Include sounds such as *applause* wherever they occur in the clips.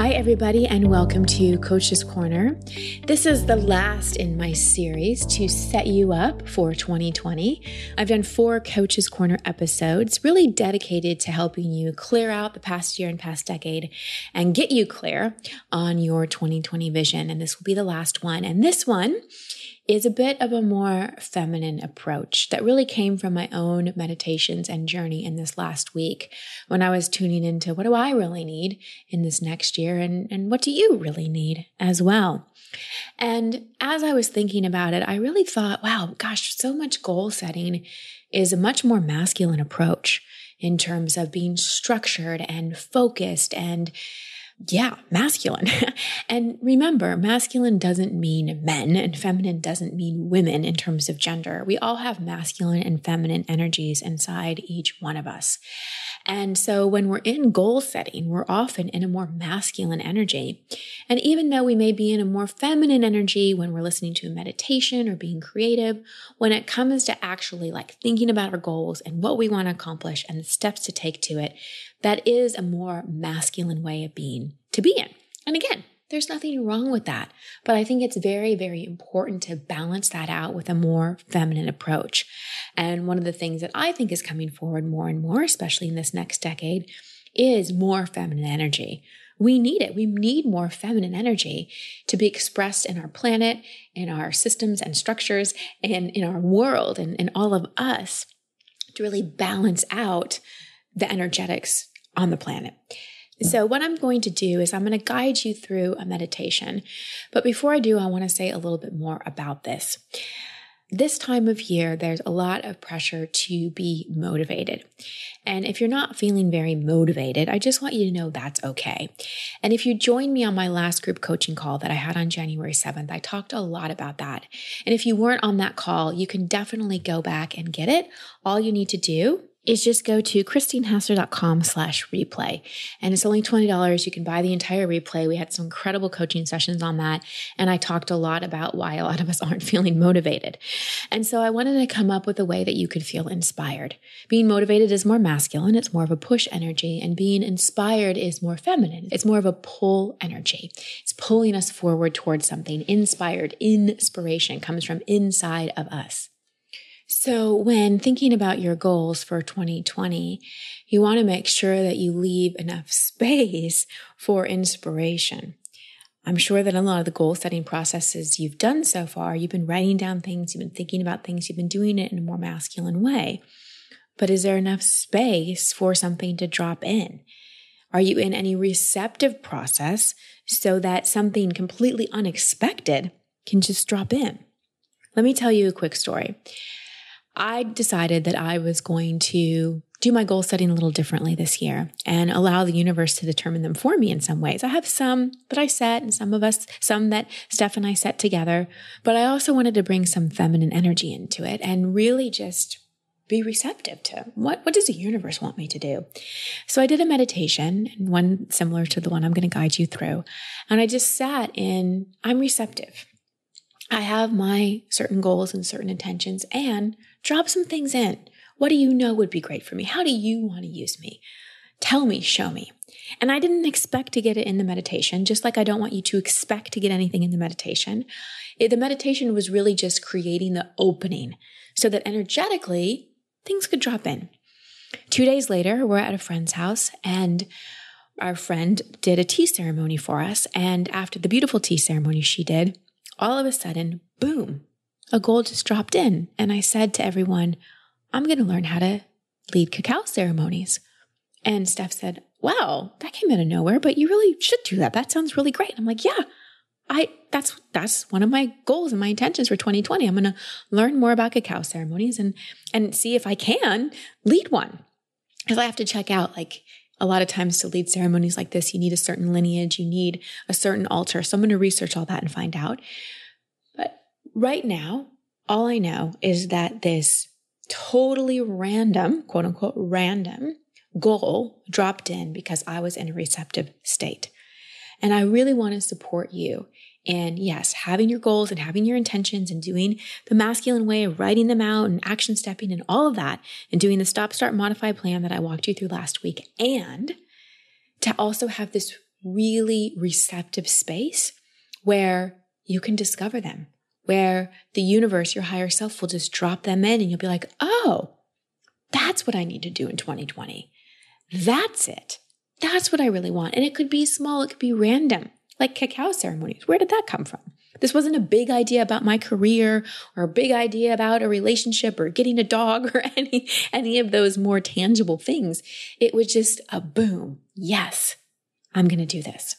Hi, everybody, and welcome to Coach's Corner. This is the last in my series to set you up for 2020. I've done four Coach's Corner episodes, really dedicated to helping you clear out the past year and past decade and get you clear on your 2020 vision. And this will be the last one. And this one is a bit of a more feminine approach that really came from my own meditations and journey in this last week when I was tuning into what do I really need in this next year and, and what do you really need as well. And as I was thinking about it, I really thought, wow, gosh, so much goal setting is a much more masculine approach in terms of being structured and focused and yeah, masculine. *laughs* and remember, masculine doesn't mean men and feminine doesn't mean women in terms of gender. We all have masculine and feminine energies inside each one of us. And so when we're in goal setting, we're often in a more masculine energy. And even though we may be in a more feminine energy when we're listening to a meditation or being creative, when it comes to actually like thinking about our goals and what we want to accomplish and the steps to take to it, that is a more masculine way of being to be in. And again, there's nothing wrong with that. But I think it's very, very important to balance that out with a more feminine approach. And one of the things that I think is coming forward more and more, especially in this next decade, is more feminine energy. We need it. We need more feminine energy to be expressed in our planet, in our systems and structures, and in our world, and in all of us to really balance out the energetics on the planet. Hmm. So, what I'm going to do is I'm going to guide you through a meditation. But before I do, I want to say a little bit more about this. This time of year, there's a lot of pressure to be motivated. And if you're not feeling very motivated, I just want you to know that's okay. And if you joined me on my last group coaching call that I had on January 7th, I talked a lot about that. And if you weren't on that call, you can definitely go back and get it. All you need to do is just go to christinehassler.com slash replay. And it's only $20. You can buy the entire replay. We had some incredible coaching sessions on that. And I talked a lot about why a lot of us *laughs* aren't feeling motivated. And so I wanted to come up with a way that you could feel inspired. Being motivated is more masculine. It's more of a push energy. And being inspired is more feminine. It's more of a pull energy. It's pulling us forward towards something. Inspired, inspiration comes from inside of us. So, when thinking about your goals for 2020, you want to make sure that you leave enough space for inspiration. I'm sure that a lot of the goal setting processes you've done so far, you've been writing down things, you've been thinking about things, you've been doing it in a more masculine way. But is there enough space for something to drop in? Are you in any receptive process so that something completely unexpected can just drop in? Let me tell you a quick story. I decided that I was going to do my goal setting a little differently this year and allow the universe to determine them for me in some ways. I have some that I set and some of us, some that Steph and I set together, but I also wanted to bring some feminine energy into it and really just be receptive to what, what does the universe want me to do? So I did a meditation one similar to the one I'm going to guide you through. And I just sat in, I'm receptive. I have my certain goals and certain intentions and drop some things in. What do you know would be great for me? How do you want to use me? Tell me, show me. And I didn't expect to get it in the meditation, just like I don't want you to expect to get anything in the meditation. It, the meditation was really just creating the opening so that energetically things could drop in. Two days later, we're at a friend's house and our friend did a tea ceremony for us. And after the beautiful tea ceremony she did, all of a sudden, boom, a goal just dropped in. And I said to everyone, I'm going to learn how to lead cacao ceremonies. And Steph said, Wow, that came out of nowhere, but you really should do that. That sounds really great. I'm like, Yeah, I that's that's one of my goals and my intentions for 2020. I'm going to learn more about cacao ceremonies and and see if I can lead one. Because I have to check out like a lot of times to lead ceremonies like this, you need a certain lineage, you need a certain altar. So I'm going to research all that and find out. But right now, all I know is that this totally random, quote unquote, random goal dropped in because I was in a receptive state. And I really want to support you in, yes, having your goals and having your intentions and doing the masculine way writing them out and action stepping and all of that and doing the stop, start, modify plan that I walked you through last week. And to also have this really receptive space where you can discover them, where the universe, your higher self, will just drop them in and you'll be like, oh, that's what I need to do in 2020. That's it. That's what I really want. And it could be small, it could be random, like cacao ceremonies. Where did that come from? This wasn't a big idea about my career or a big idea about a relationship or getting a dog or *laughs* any, any of those more tangible things. It was just a boom. Yes, I'm going to do this.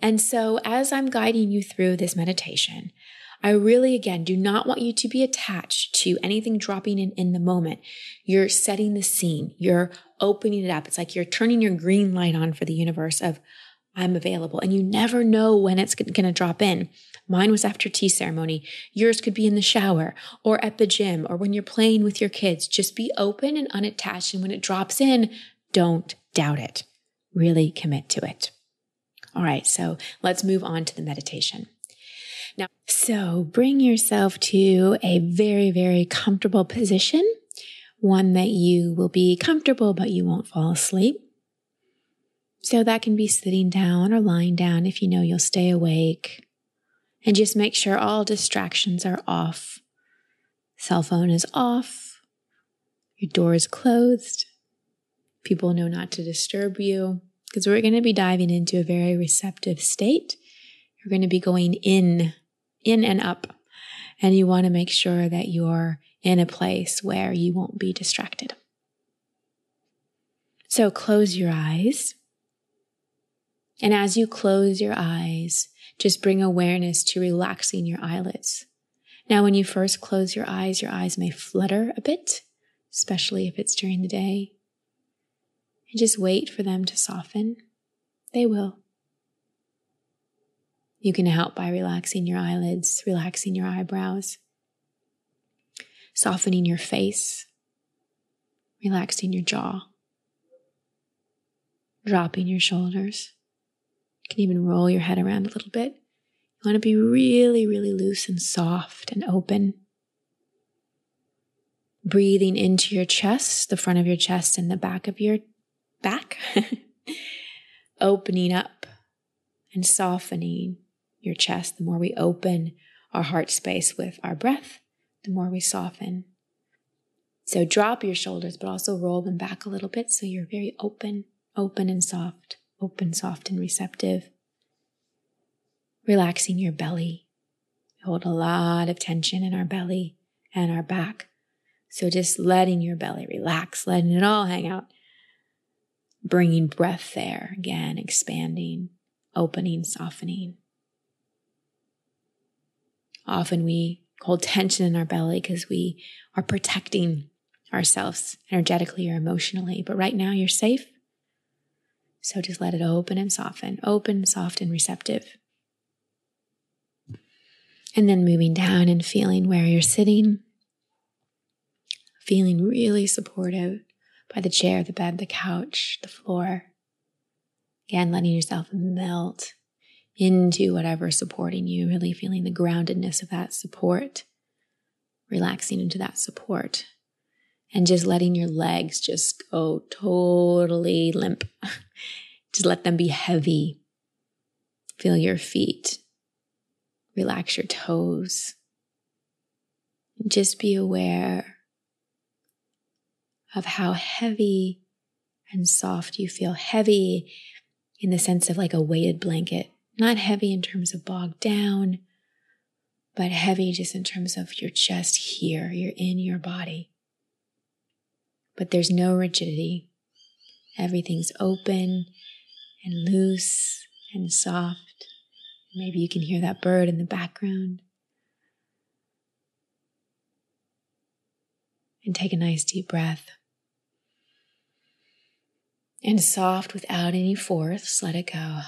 And so as I'm guiding you through this meditation, I really, again, do not want you to be attached to anything dropping in in the moment. You're setting the scene. You're opening it up. It's like you're turning your green light on for the universe of I'm available. And you never know when it's going to drop in. Mine was after tea ceremony. Yours could be in the shower or at the gym or when you're playing with your kids. Just be open and unattached. And when it drops in, don't doubt it. Really commit to it. All right. So let's move on to the meditation. Now, so bring yourself to a very, very comfortable position, one that you will be comfortable, but you won't fall asleep. So that can be sitting down or lying down if you know you'll stay awake. And just make sure all distractions are off. Cell phone is off. Your door is closed. People know not to disturb you because we're going to be diving into a very receptive state. You're going to be going in in and up. And you want to make sure that you're in a place where you won't be distracted. So close your eyes. And as you close your eyes, just bring awareness to relaxing your eyelids. Now, when you first close your eyes, your eyes may flutter a bit, especially if it's during the day. And just wait for them to soften. They will. You can help by relaxing your eyelids, relaxing your eyebrows, softening your face, relaxing your jaw, dropping your shoulders. You can even roll your head around a little bit. You want to be really, really loose and soft and open. Breathing into your chest, the front of your chest and the back of your back. *laughs* Opening up and softening your chest, the more we open our heart space with our breath, the more we soften. So drop your shoulders, but also roll them back a little bit so you're very open, open and soft, open, soft, and receptive. Relaxing your belly. We hold a lot of tension in our belly and our back. So just letting your belly relax, letting it all hang out. Bringing breath there again, expanding, opening, softening. Often we hold tension in our belly because we are protecting ourselves energetically or emotionally. But right now you're safe. So just let it open and soften, open, soft, and receptive. And then moving down and feeling where you're sitting, feeling really supportive by the chair, the bed, the couch, the floor. Again, letting yourself melt into whatever's supporting you, really feeling the groundedness of that support, relaxing into that support, and just letting your legs just go totally limp. *laughs* just let them be heavy. Feel your feet, relax your toes. Just be aware of how heavy and soft you feel. Heavy in the sense of like a weighted blanket not heavy in terms of bogged down, but heavy just in terms of you're just here, you're in your body. But there's no rigidity. Everything's open and loose and soft. Maybe you can hear that bird in the background. And take a nice deep breath. And soft without any force, let it go.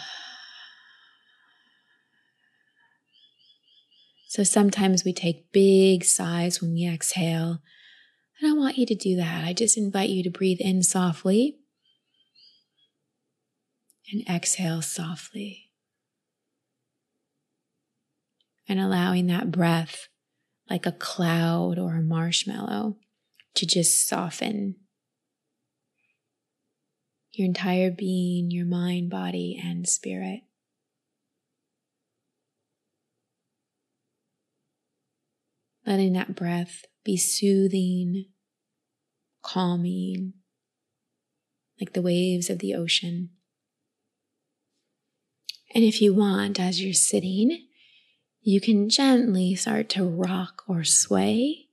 So sometimes we take big sighs when we exhale. I don't want you to do that. I just invite you to breathe in softly and exhale softly. And allowing that breath, like a cloud or a marshmallow, to just soften. your entire being, your mind, body, and spirit. Letting that breath be soothing, calming, like the waves of the ocean. And if you want, as you're sitting, you can gently start to rock or sway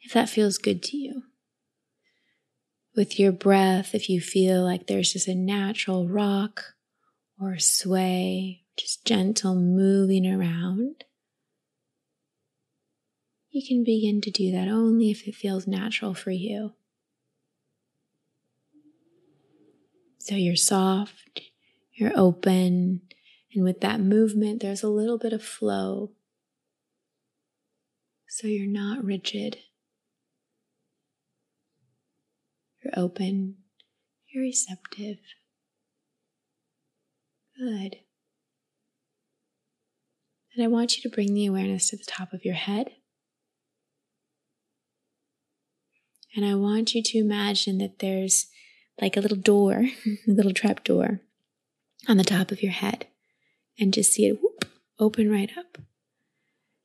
if that feels good to you. With your breath, if you feel like there's just a natural rock or sway, just gentle moving around, you can begin to do that only if it feels natural for you. So you're soft, you're open, and with that movement, there's a little bit of flow. So you're not rigid. You're open, you're receptive. Good. And I want you to bring the awareness to the top of your head. And I want you to imagine that there's like a little door, *laughs* a little trap door on the top of your head. And just see it whoop, open right up.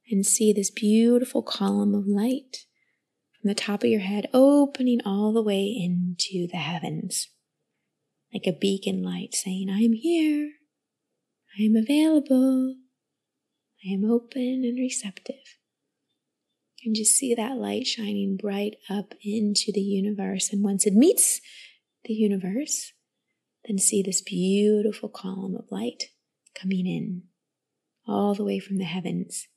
And see this beautiful column of light from the top of your head opening all the way into the heavens. Like a beacon light saying, I am here. I am available. I am open and receptive. And just see that light shining bright up into the universe. And once it meets the universe, then see this beautiful column of light coming in all the way from the heavens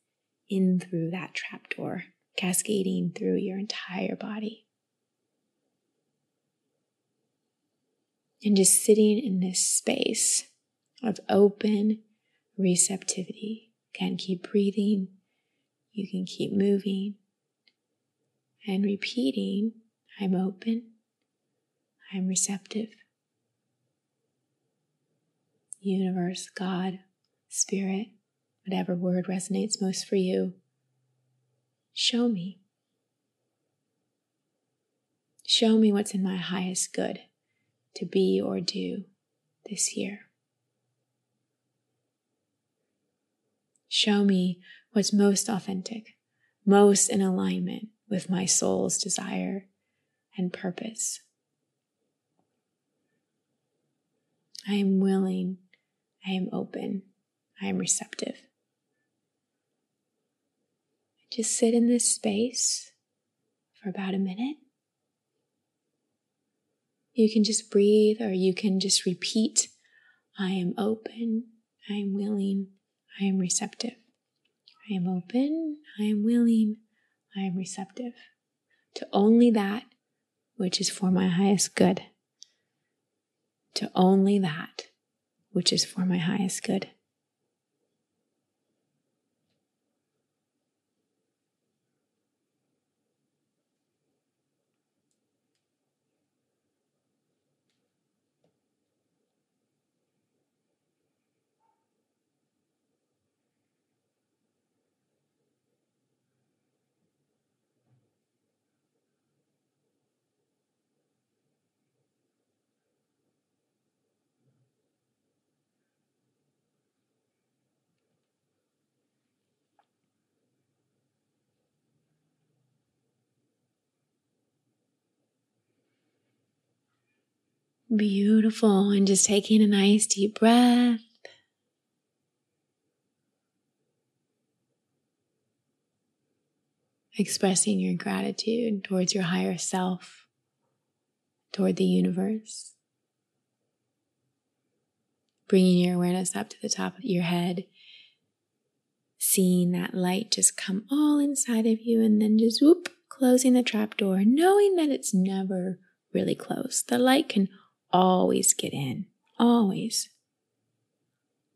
in through that trapdoor, cascading through your entire body. And just sitting in this space of open receptivity. Can keep breathing. You can keep moving and repeating I'm open, I'm receptive. Universe, God, Spirit, whatever word resonates most for you, show me. Show me what's in my highest good to be or do this year. Show me what's most authentic, most in alignment with my soul's desire and purpose. I am willing, I am open, I am receptive. Just sit in this space for about a minute. You can just breathe or you can just repeat I am open, I am willing, I am receptive. I am open, I am willing, I am receptive to only that which is for my highest good. To only that which is for my highest good. Beautiful. And just taking a nice deep breath. Expressing your gratitude towards your higher self, toward the universe. Bringing your awareness up to the top of your head. Seeing that light just come all inside of you and then just whoop, closing the trap door, knowing that it's never really closed. The light can always get in, always.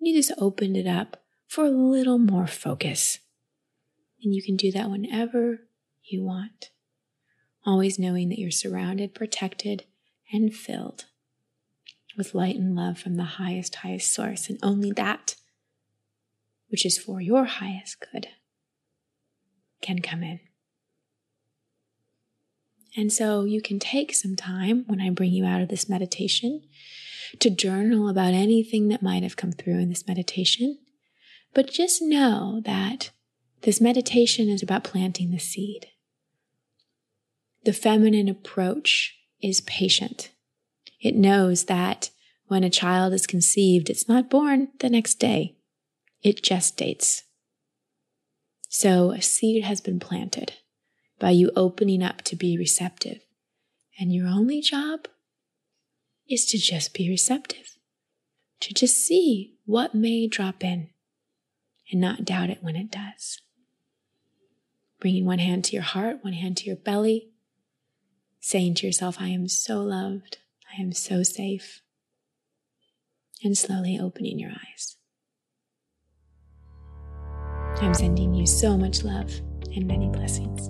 You just opened it up for a little more focus. And you can do that whenever you want, always knowing that you're surrounded, protected, and filled with light and love from the highest, highest source, and only that which is for your highest good can come in. And so you can take some time when I bring you out of this meditation to journal about anything that might have come through in this meditation. But just know that this meditation is about planting the seed. The feminine approach is patient. It knows that when a child is conceived, it's not born the next day, it gestates. So a seed has been planted by you opening up to be receptive. And your only job is to just be receptive, to just see what may drop in and not doubt it when it does. Bringing one hand to your heart, one hand to your belly, saying to yourself, I am so loved, I am so safe, and slowly opening your eyes. I'm sending you so much love and many blessings.